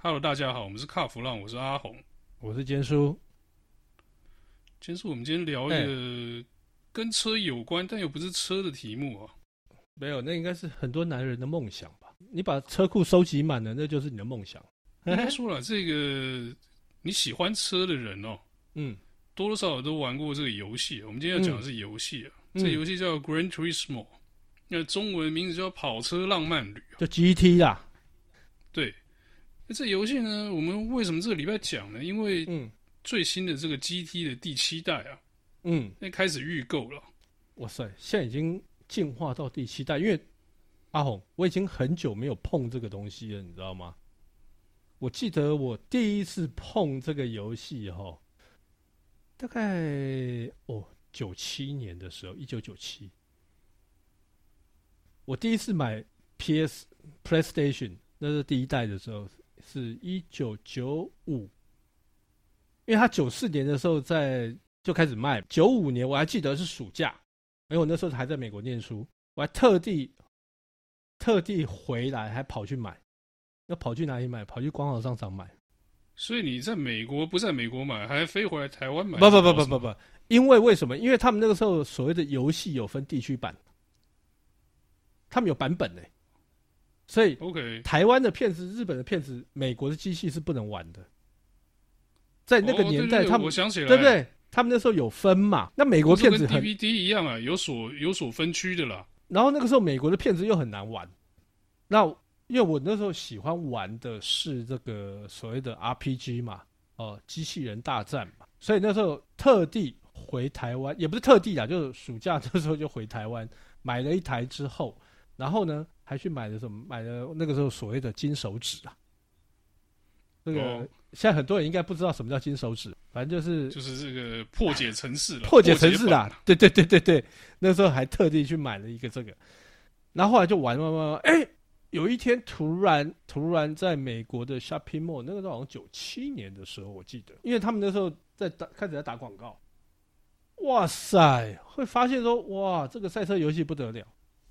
Hello，大家好，我们是卡弗浪，我是阿红，我是坚叔。坚叔，我们今天聊一个跟车有关，欸、但又不是车的题目啊。没有，那应该是很多男人的梦想吧？你把车库收集满了，那就是你的梦想。应该说了，这个你喜欢车的人哦，嗯，多多少少都玩过这个游戏。我们今天要讲的是游戏啊，嗯、这游戏叫 Gran Turismo，那中文名字叫跑车浪漫旅，就 GT 啦。对。那这游戏呢？我们为什么这个礼拜讲呢？因为最新的这个 GT 的第七代啊，嗯，那开始预购了。哇塞，现在已经进化到第七代。因为阿红，我已经很久没有碰这个东西了，你知道吗？我记得我第一次碰这个游戏哈，大概哦九七年的时候，一九九七，我第一次买 PS PlayStation，那是第一代的时候。是一九九五，因为他九四年的时候在就开始卖，九五年我还记得是暑假，因为我那时候还在美国念书，我还特地特地回来，还跑去买，要跑去哪里买？跑去光华商场买。所以你在美国不在美国买，还飞回来台湾买？不不不不不不，因为为什么？因为他们那个时候所谓的游戏有分地区版，他们有版本呢、欸。所以，OK，台湾的片子、日本的片子、美国的机器是不能玩的。在那个年代，他们我想起来，对不对？他们那时候有分嘛？那美国片子跟 DVD 一样啊，有所有所分区的啦。然后那个时候，美国的片子又很难玩。那因为我那时候喜欢玩的是这个所谓的 RPG 嘛，哦，机器人大战嘛。所以那时候特地回台湾，也不是特地啊，就是暑假的时候就回台湾买了一台之后，然后呢？还去买了什么？买了那个时候所谓的金手指啊，那个现在很多人应该不知道什么叫金手指，反正就是就是这个破解城市了，破解城市啦，对对对对对，那时候还特地去买了一个这个，然后后来就玩玩玩玩，哎，有一天突然突然在美国的 Shopping Mall，那个时候好像九七年的时候我记得，因为他们那时候在打开始在打广告，哇塞，会发现说哇，这个赛车游戏不得了。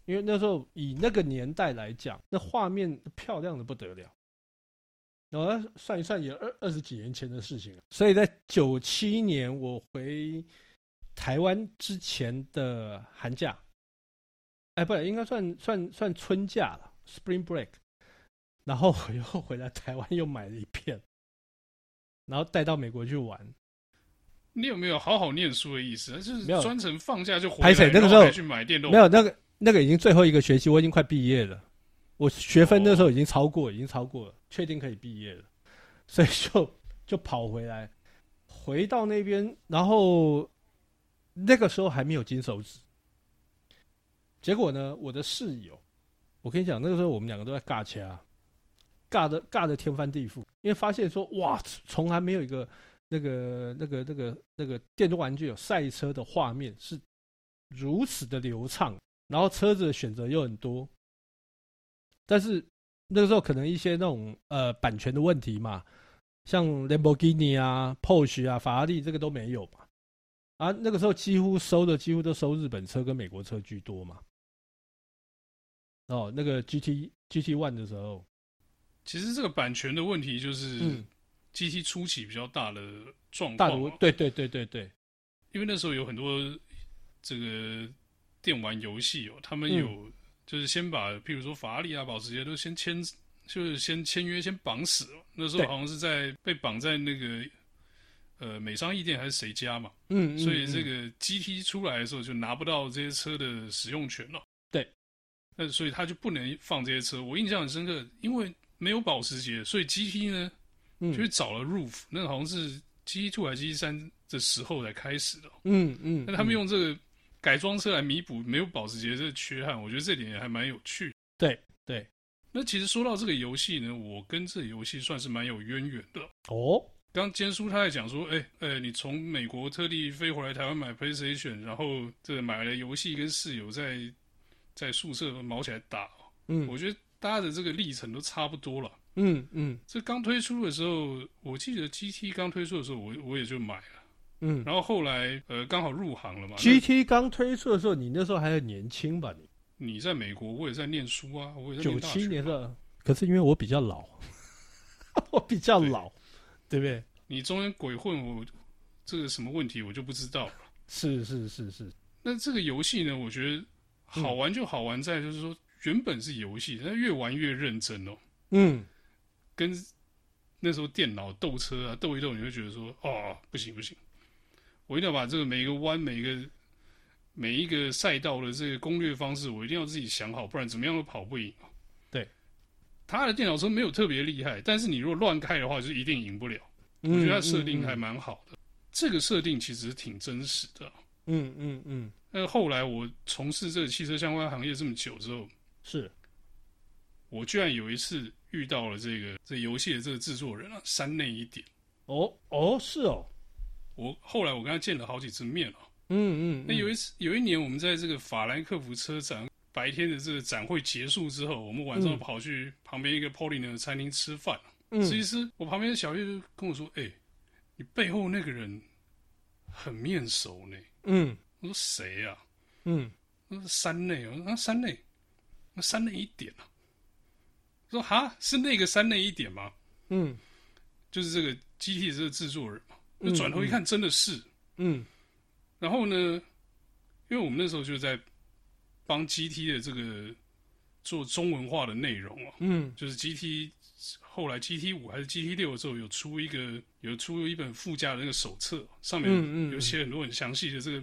因为那时候以那个年代来讲，那画面漂亮的不得了。然后算一算，也二二十几年前的事情了。所以在九七年我回台湾之前的寒假，哎，不，应该算算算春假了，Spring Break。然后我又回来台湾，又买了一片，然后带到美国去玩。你有没有好好念书的意思？就是专程放假就回来，那个时候去买电动，没有那个。那个已经最后一个学期，我已经快毕业了。我学分那时候已经超过，已经超过了，确定可以毕业了，所以就就跑回来，回到那边，然后那个时候还没有金手指。结果呢，我的室友，我跟你讲，那个时候我们两个都在尬掐，尬的尬的天翻地覆，因为发现说哇，从来没有一个那个那个那个那个电动玩具有赛车的画面是如此的流畅。然后车子的选择又很多，但是那个时候可能一些那种呃版权的问题嘛，像兰博基尼啊、Porsche 啊、法拉利这个都没有嘛，啊，那个时候几乎收的几乎都收日本车跟美国车居多嘛。哦，那个 GT GT One 的时候，其实这个版权的问题就是 GT 初期比较大的状况，大的对对对对对，因为那时候有很多这个。电玩游戏哦，他们有就是先把，譬如说法拉利啊、保时捷都先签，就是先签约，先绑死了。那时候好像是在被绑在那个呃美商义店还是谁家嘛，嗯，所以这个 GT 出来的时候就拿不到这些车的使用权了。对，那所以他就不能放这些车。我印象很深刻，因为没有保时捷，所以 GT 呢就去找了 Roof，那个好像是 GT Two 还是 GT 三的时候才开始的。嗯嗯，那他们用这个。改装车来弥补没有保时捷这个缺憾，我觉得这点也还蛮有趣。对对，那其实说到这个游戏呢，我跟这个游戏算是蛮有渊源的。哦，刚坚叔他在讲说，哎、欸、哎、欸，你从美国特地飞回来台湾买 PlayStation，然后这个买了游戏跟室友在在宿舍毛起来打。嗯，我觉得大家的这个历程都差不多了。嗯嗯，这刚推出的时候，我记得 GT 刚推出的时候，我我也就买了。嗯，然后后来呃刚好入行了嘛。GT 刚推出的时候，你那时候还很年轻吧？你你在美国，我也在念书啊，我也在九七年的。可是因为我比较老，我比较老，对，对不对？你中间鬼混我这个什么问题我就不知道了。是是是是。那这个游戏呢，我觉得好玩就好玩在就是说，原本是游戏，但越玩越认真哦。嗯。跟那时候电脑斗车啊，斗一斗你会觉得说，哦，不行不行，我一定要把这个每一个弯、每一个每一个赛道的这个攻略方式，我一定要自己想好，不然怎么样都跑不赢。对，他的电脑车没有特别厉害，但是你如果乱开的话，就一定赢不了。我觉得他设定还蛮好的，嗯嗯嗯、这个设定其实挺真实的。嗯嗯嗯。那后来我从事这个汽车相关行业这么久之后，是，我居然有一次遇到了这个这游戏的这个制作人啊，山内一点。哦哦，是哦。我后来我跟他见了好几次面了。嗯嗯。那有一次有一年，我们在这个法兰克福车展白天的这个展会结束之后，我们晚上跑去旁边一个 Polina 的餐厅吃饭。嗯，其实我旁边的小叶就跟我说：“哎、欸，你背后那个人很面熟呢。”嗯，我说谁呀？嗯，那是山内。我说啊，山内，那山内一点啊。说哈，是那个山内一点吗？嗯，就是这个 GT 的这个制作人嘛。就转头一看，真的是。嗯。然后呢，因为我们那时候就在帮 GT 的这个做中文化的内容啊。嗯，就是 GT。后来 GT 五还是 GT 六的时候，有出一个有出一本附加的那个手册，上面有写很多很详细的这个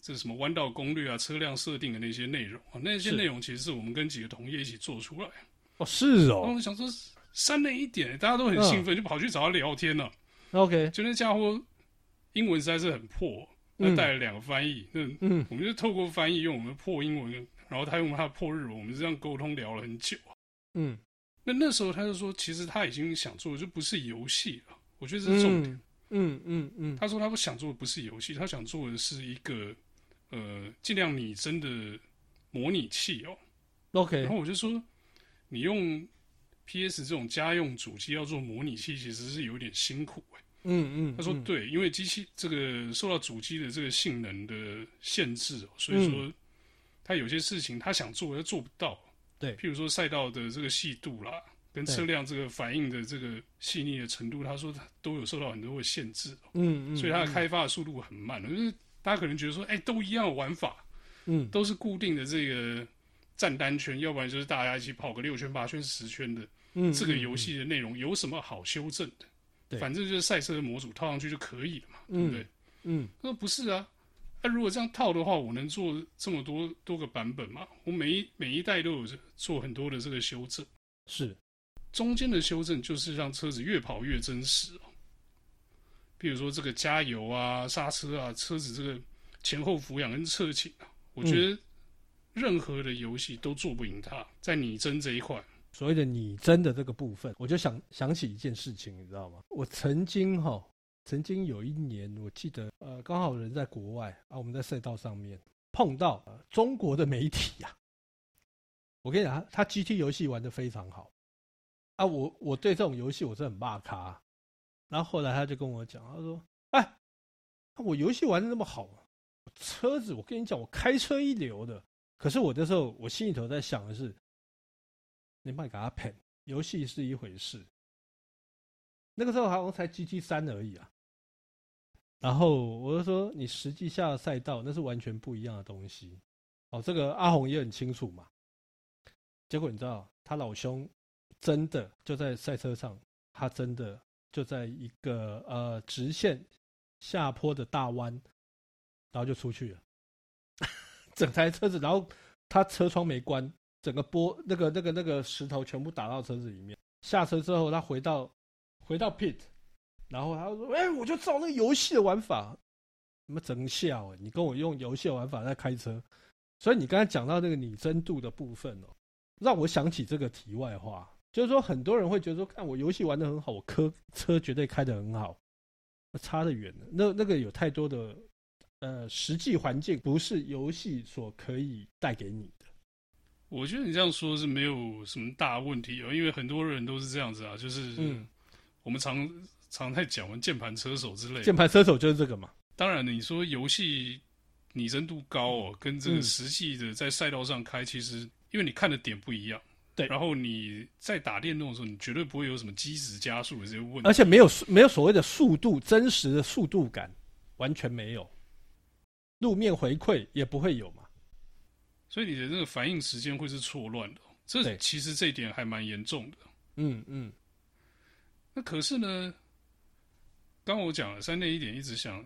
这个什么弯道攻略啊、车辆设定的那些内容啊。那些内容其实是我们跟几个同业一起做出来。哦，是哦。然后我想说，山内一点，大家都很兴奋，就跑去找他聊天了。OK，就那家伙英文实在是很破，那带了两个翻译，那嗯，我们就透过翻译用我们的破英文，然后他用他的破日文，我们这样沟通聊了很久。嗯。那那时候他就说，其实他已经想做的就不是游戏了。我觉得这是重点。嗯嗯嗯。他说他不想做的不是游戏，他想做的是一个呃尽量拟真的模拟器哦。OK。然后我就说，你用 PS 这种家用主机要做模拟器，其实是有点辛苦哎。嗯嗯。他说对，因为机器这个受到主机的这个性能的限制，所以说他有些事情他想做，他做不到。对，譬如说赛道的这个细度啦，跟车辆这个反应的这个细腻的程度，他说他都有受到很多的限制。嗯嗯，所以它的开发的速度很慢。就是大家可能觉得说，哎，都一样的玩法，嗯，都是固定的这个占单圈，要不然就是大家一起跑个六圈、八圈、十圈的。嗯，这个游戏的内容有什么好修正的？对，反正就是赛车的模组套上去就可以了嘛，对不对？嗯，他说不是啊。那、啊、如果这样套的话，我能做这么多多个版本嘛？我每一每一代都有做很多的这个修正，是中间的修正就是让车子越跑越真实哦。比如说这个加油啊、刹车啊、车子这个前后俯仰跟侧倾啊，我觉得任何的游戏都做不赢它。在拟真这一块，所谓的拟真的这个部分，我就想想起一件事情，你知道吗？我曾经哈。曾经有一年，我记得，呃，刚好人在国外啊，我们在赛道上面碰到、呃、中国的媒体呀、啊。我跟你讲，他 GT 游戏玩的非常好啊，我我对这种游戏我是很骂咖。然后后来他就跟我讲，他说：“哎，我游戏玩的那么好，车子我跟你讲，我开车一流的。可是我那时候我心里头在想的是，你卖给他骗，游戏是一回事。”那个时候好像才 GT 三而已啊，然后我就说，你实际下的赛道那是完全不一样的东西。哦，这个阿红也很清楚嘛。结果你知道，他老兄真的就在赛车上，他真的就在一个呃直线下坡的大弯，然后就出去了。整台车子，然后他车窗没关，整个波那个那个那个石头全部打到车子里面。下车之后，他回到。回到 pit，然后他说：“哎、我就照那个游戏的玩法，什么真笑？你跟我用游戏的玩法在开车，所以你刚才讲到那个拟真度的部分哦，让我想起这个题外话，就是说很多人会觉得说，看我游戏玩的很好，我开车绝对开的很好，差得远。那那个有太多的呃实际环境不是游戏所可以带给你。我觉得你这样说是没有什么大问题哦，因为很多人都是这样子啊，就是嗯。”我们常常在讲完键盘车手之类，键盘车手就是这个嘛。当然，你说游戏拟真度高哦，跟这个实际的在赛道上开，其实因为你看的点不一样，对，然后你在打电动的时候，你绝对不会有什么机时加速的这些问题，而且没有没有所谓的速度真实的速度感，完全没有，路面回馈也不会有嘛，所以你的那个反应时间会是错乱的，这其实这一点还蛮严重的。嗯嗯，那可是呢，刚我讲了三内一点，一直想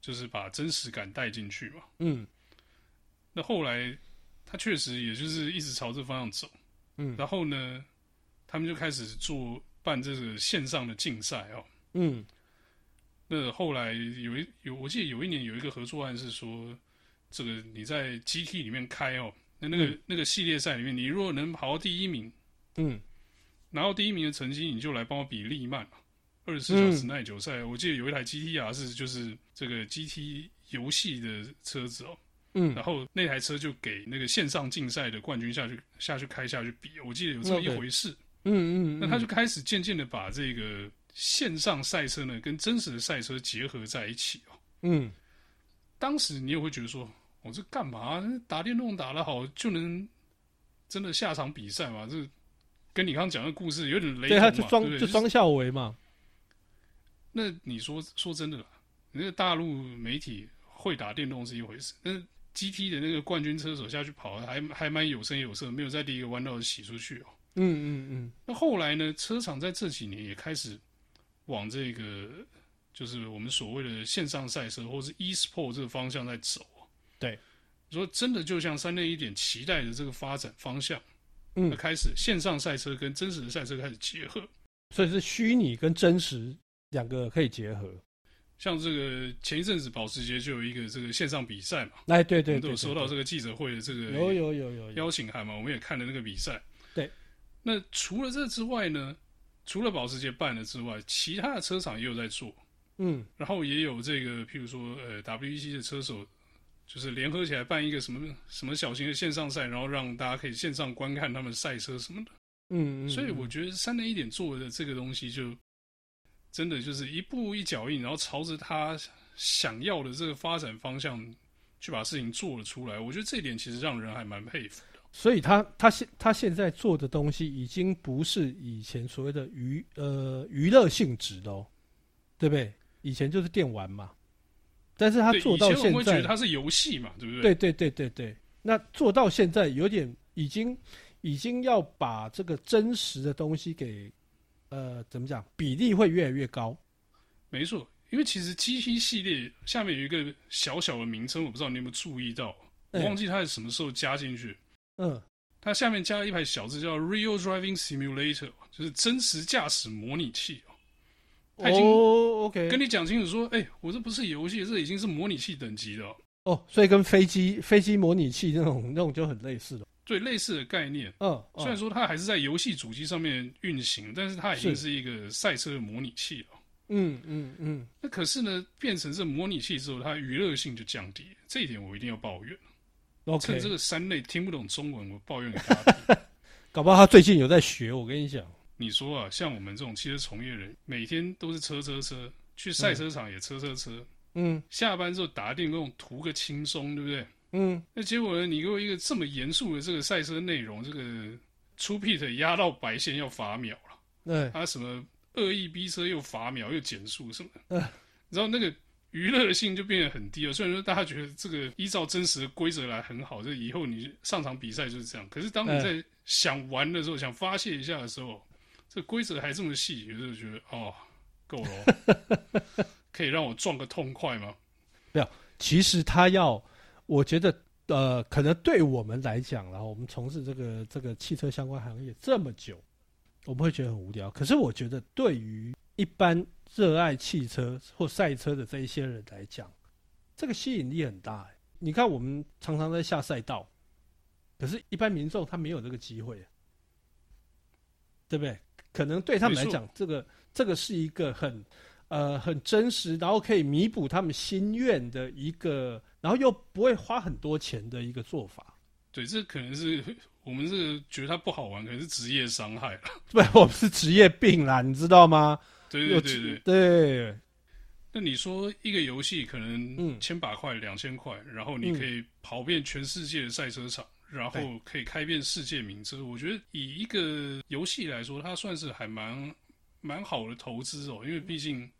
就是把真实感带进去嘛。嗯，那后来他确实也就是一直朝这方向走。嗯，然后呢，他们就开始做办这个线上的竞赛哦。嗯，那后来有一有，我记得有一年有一个合作案是说，这个你在 GT 里面开哦，那那个、嗯、那个系列赛里面，你如果能跑到第一名，嗯，拿到第一名的成绩，你就来帮我比利曼二十四小时耐久赛。嗯、我记得有一台 GTR 是就是这个 GT 游戏的车子哦。嗯，然后那台车就给那个线上竞赛的冠军下去下去开下去比，我记得有这么一回事。嗯嗯，嗯，那他就开始渐渐的把这个线上赛车呢跟真实的赛车结合在一起哦。嗯，当时你也会觉得说，我、哦、这干嘛？打电动打得好就能真的下场比赛嘛？这跟你刚刚讲的故事有点雷同嘛？对，他就双对对就装下围嘛。那你说说真的啦，那个大陆媒体会打电动是一回事，但是。GT 的那个冠军车手下去跑，还还蛮有声有色，没有在第一个弯道洗出去哦。嗯嗯嗯。那后来呢？车厂在这几年也开始往这个，就是我们所谓的线上赛车或是 e-sport 这个方向在走。对，说真的，就像三内一点期待的这个发展方向，嗯，开始线上赛车跟真实的赛车开始结合，所以是虚拟跟真实两个可以结合。像这个前一阵子保时捷就有一个这个线上比赛嘛，哎，对对，都有收到这个记者会的这个有有有有邀请函嘛，我们也看了那个比赛。对，那除了这之外呢，除了保时捷办了之外，其他的车厂也有在做，嗯，然后也有这个譬如说呃 WEC 的车手，就是联合起来办一个什么什么小型的线上赛，然后让大家可以线上观看他们赛车什么的，嗯，嗯，所以我觉得三点一点做的这个东西就。真的就是一步一脚印，然后朝着他想要的这个发展方向去把事情做了出来。我觉得这一点其实让人还蛮佩服的。所以他他现他现在做的东西已经不是以前所谓的娱呃娱乐性质的哦，对不对？以前就是电玩嘛，但是他做到现在，以前我们会觉得它是游戏嘛，对不对？对对对对对。那做到现在有点已经已经要把这个真实的东西给。呃，怎么讲？比例会越来越高。没错，因为其实 GT 系列下面有一个小小的名称，我不知道你有没有注意到，我忘记它是什么时候加进去。嗯，它下面加了一排小字，叫 Real Driving Simulator，就是真实驾驶模拟器哦。他已经 OK，跟你讲清楚说，哎、欸，我这不是游戏，这已经是模拟器等级的哦。哦，所以跟飞机飞机模拟器那种那种就很类似了。对，类似的概念，嗯，虽然说它还是在游戏主机上面运行，但是它已经是一个赛车的模拟器了。嗯嗯嗯。那可是呢，变成这模拟器之后，它娱乐性就降低，这一点我一定要抱怨。OK，趁这个三类听不懂中文，我抱怨给他。搞不好他最近有在学，我跟你讲。你说啊，像我们这种汽车从业人，每天都是车车车，去赛车场也车车车，嗯，下班之后打电动图个轻松，对不对？嗯，那结果呢？你给我一个这么严肃的这个赛车内容，这个出 pit 压到白线要罚秒了，对，他什么恶意逼车又罚秒又减速什么然后那个娱乐性就变得很低了。虽然说大家觉得这个依照真实的规则来很好，这以后你上场比赛就是这样。可是当你在想玩的时候，呃、想发泄一下的时候，这规则还这么细，有时候觉得哦，够了，可以让我撞个痛快吗？没有，其实他要。我觉得，呃，可能对我们来讲，然后我们从事这个这个汽车相关行业这么久，我们会觉得很无聊。可是我觉得，对于一般热爱汽车或赛车的这一些人来讲，这个吸引力很大。你看，我们常常在下赛道，可是一般民众他没有这个机会，对不对？可能对他们来讲，这个这个是一个很。呃，很真实，然后可以弥补他们心愿的一个，然后又不会花很多钱的一个做法。对，这可能是我们是觉得它不好玩，可能是职业伤害了。不，我们是职业病啦，你知道吗？对对对对对。那你说一个游戏可能千把块、两千块，然后你可以跑遍全世界的赛车场，然后可以开遍世界名车。我觉得以一个游戏来说，它算是还蛮蛮好的投资哦，因为毕竟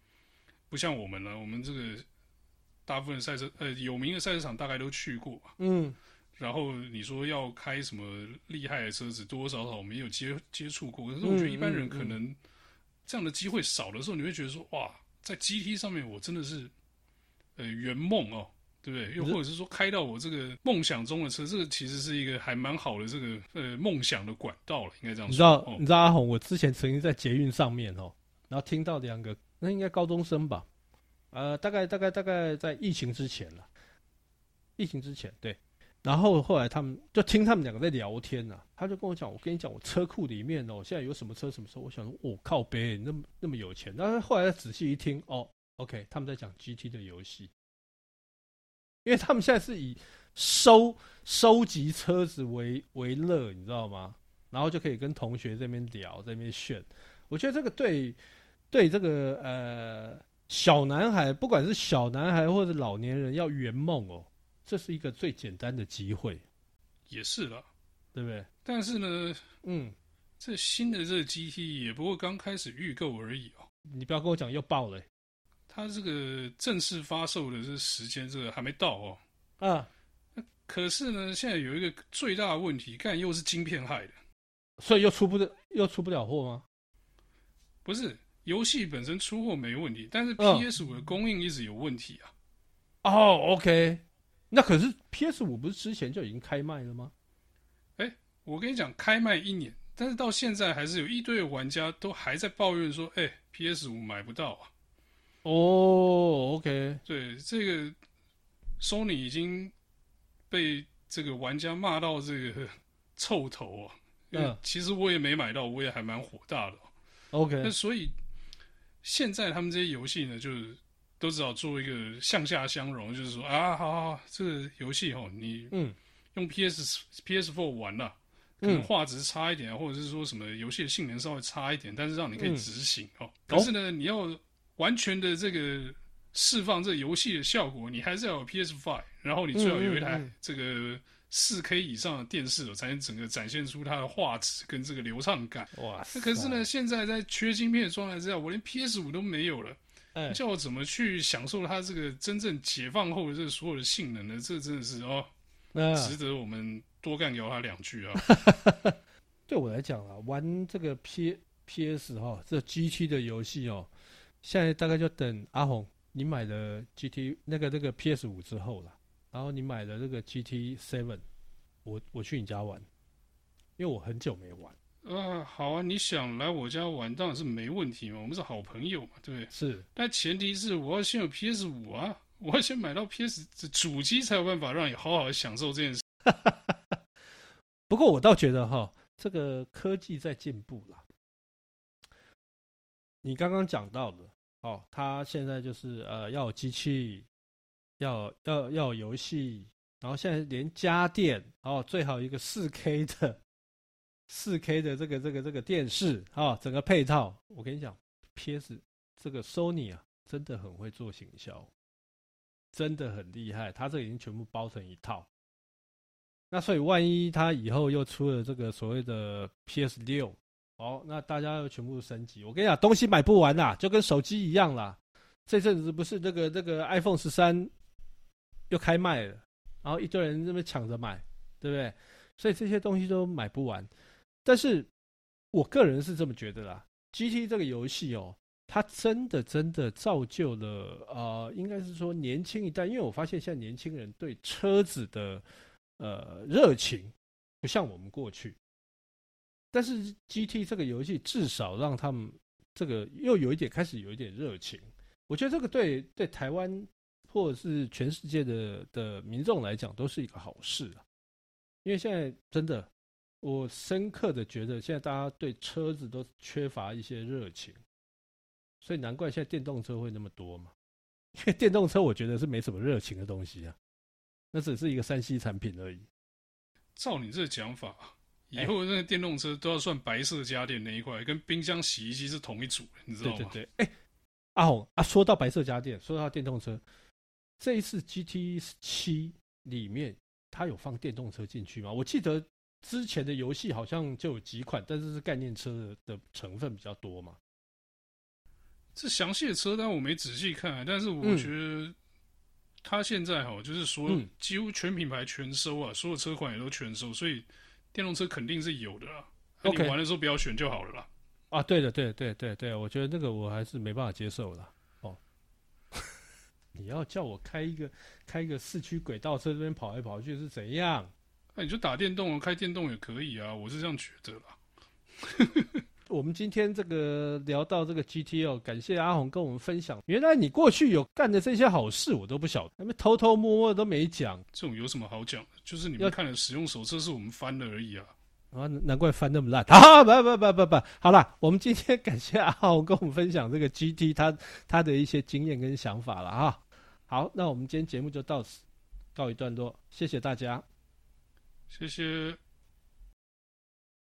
不像我们呢，我们这个大部分赛车呃有名的赛车场大概都去过，嗯。然后你说要开什么厉害的车子，多多少少我们也有接接触过。可是我觉得一般人可能这样的机会少的时候，你会觉得说哇，在 GT 上面我真的是呃圆梦哦，对不对？又或者是说开到我这个梦想中的车，这个其实是一个还蛮好的这个呃梦想的管道了，应该这样说。你知道，哦、你知道阿红，我之前曾经在捷运上面哦，然后听到两个，那应该高中生吧？呃，大概大概大概在疫情之前了，疫情之前对。然后后来他们就听他们两个在聊天呐、啊，他就跟我讲，我跟你讲，我车库里面哦，现在有什么车什么车。我想说，我、哦、靠北，那么那么有钱。但是后来仔细一听，哦，OK，他们在讲 GT 的游戏，因为他们现在是以收收集车子为为乐，你知道吗？然后就可以跟同学这边聊，这边炫。我觉得这个对对这个呃小男孩，不管是小男孩或者老年人，要圆梦哦。这是一个最简单的机会，也是了，对不对？但是呢，嗯，这新的这个 GT 也不过刚开始预购而已哦。你不要跟我讲又爆了，它这个正式发售的这时间这个还没到哦。啊，可是呢，现在有一个最大的问题，看又是晶片害的，所以又出不的又出不了货吗？不是，游戏本身出货没问题，但是 PS 五的供应一直有问题啊。哦，OK。那可是 PS 五不是之前就已经开卖了吗？哎、欸，我跟你讲，开卖一年，但是到现在还是有一堆玩家都还在抱怨说：“哎、欸、，PS 五买不到啊。”哦，OK，对，这个 Sony 已经被这个玩家骂到这个臭头啊。嗯，其实我也没买到，我也还蛮火大的。OK，那所以现在他们这些游戏呢，就是。都只好做一个向下相容，就是说啊，好好好，这个游戏哦，你嗯用 PS PS Four 玩了，可能画质差一点，嗯、或者是说什么游戏的性能稍微差一点，但是让你可以执行、嗯、哦。可是呢，你要完全的这个释放这个游戏的效果，你还是要有 PS Five，然后你最好有一台这个四 K 以上的电视，才能整个展现出它的画质跟这个流畅感。哇，那可是呢，现在在缺晶片的状态之下，我连 PS 五都没有了。哎，叫我怎么去享受它这个真正解放后的这个所有的性能呢？这真的是哦，值得我们多干掉它两句啊！对我来讲啊，玩这个 P P S 哈，这 G T 的游戏哦，现在大概就等阿红你买了 G T 那个那个 P S 五之后了，然后你买了那个 G T Seven，我我去你家玩，因为我很久没玩。啊，好啊！你想来我家玩，当然是没问题嘛。我们是好朋友嘛，对不对？是。但前提是我要先有 PS 五啊，我要先买到 PS 主机，才有办法让你好好的享受这件事。不过我倒觉得哈，这个科技在进步啦。你刚刚讲到的哦，他现在就是呃要有机器，要要要有游戏，然后现在连家电哦，最好一个四 K 的。四 K 的这个这个这个电视啊，整个配套，我跟你讲，PS 这个 Sony 啊，真的很会做行销，真的很厉害，它这已经全部包成一套。那所以万一他以后又出了这个所谓的 PS 六，哦，那大家要全部升级，我跟你讲，东西买不完啦，就跟手机一样啦。这阵子不是那个那个 iPhone 十三又开卖了，然后一堆人这么抢着买，对不对？所以这些东西都买不完。但是，我个人是这么觉得啦。GT 这个游戏哦，它真的真的造就了呃，应该是说年轻一代，因为我发现现在年轻人对车子的呃热情不像我们过去。但是 GT 这个游戏至少让他们这个又有一点开始有一点热情。我觉得这个对对台湾或者是全世界的的民众来讲都是一个好事啊，因为现在真的。我深刻的觉得，现在大家对车子都缺乏一些热情，所以难怪现在电动车会那么多嘛。因为电动车我觉得是没什么热情的东西啊，那只是一个三 C 产品而已。照你这讲法，以后那个电动车都要算白色家电那一块，跟冰箱、洗衣机是同一组，你知道吗？对对对。哎，阿红啊，说到白色家电，说到电动车，这一次 GT 七里面。它有放电动车进去吗？我记得之前的游戏好像就有几款，但是是概念车的成分比较多嘛。这详细的车单我没仔细看，但是我觉得它现在哈，就是说几乎全品牌全收啊，所有车款也都全收，所以电动车肯定是有的啦。那你玩的时候不要选就好了啦。啊，对的，对对对对，我觉得那个我还是没办法接受的。哦，你要叫我开一个开一个四驱轨道车这边跑来跑去是怎样？那你就打电动，开电动也可以啊，我是这样觉得啦。我们今天这个聊到这个 GTO，感谢阿红跟我们分享，原来你过去有干的这些好事，我都不晓得，那么偷偷摸摸的都没讲。这种有什么好讲的？就是你们看的使用手册是我们翻的而已啊。啊，难怪翻那么烂 啊！不不不不不，好了，我们今天感谢阿红跟我们分享这个 GT 他他的一些经验跟想法了啊。好，那我们今天节目就到此告一段落，谢谢大家，谢谢。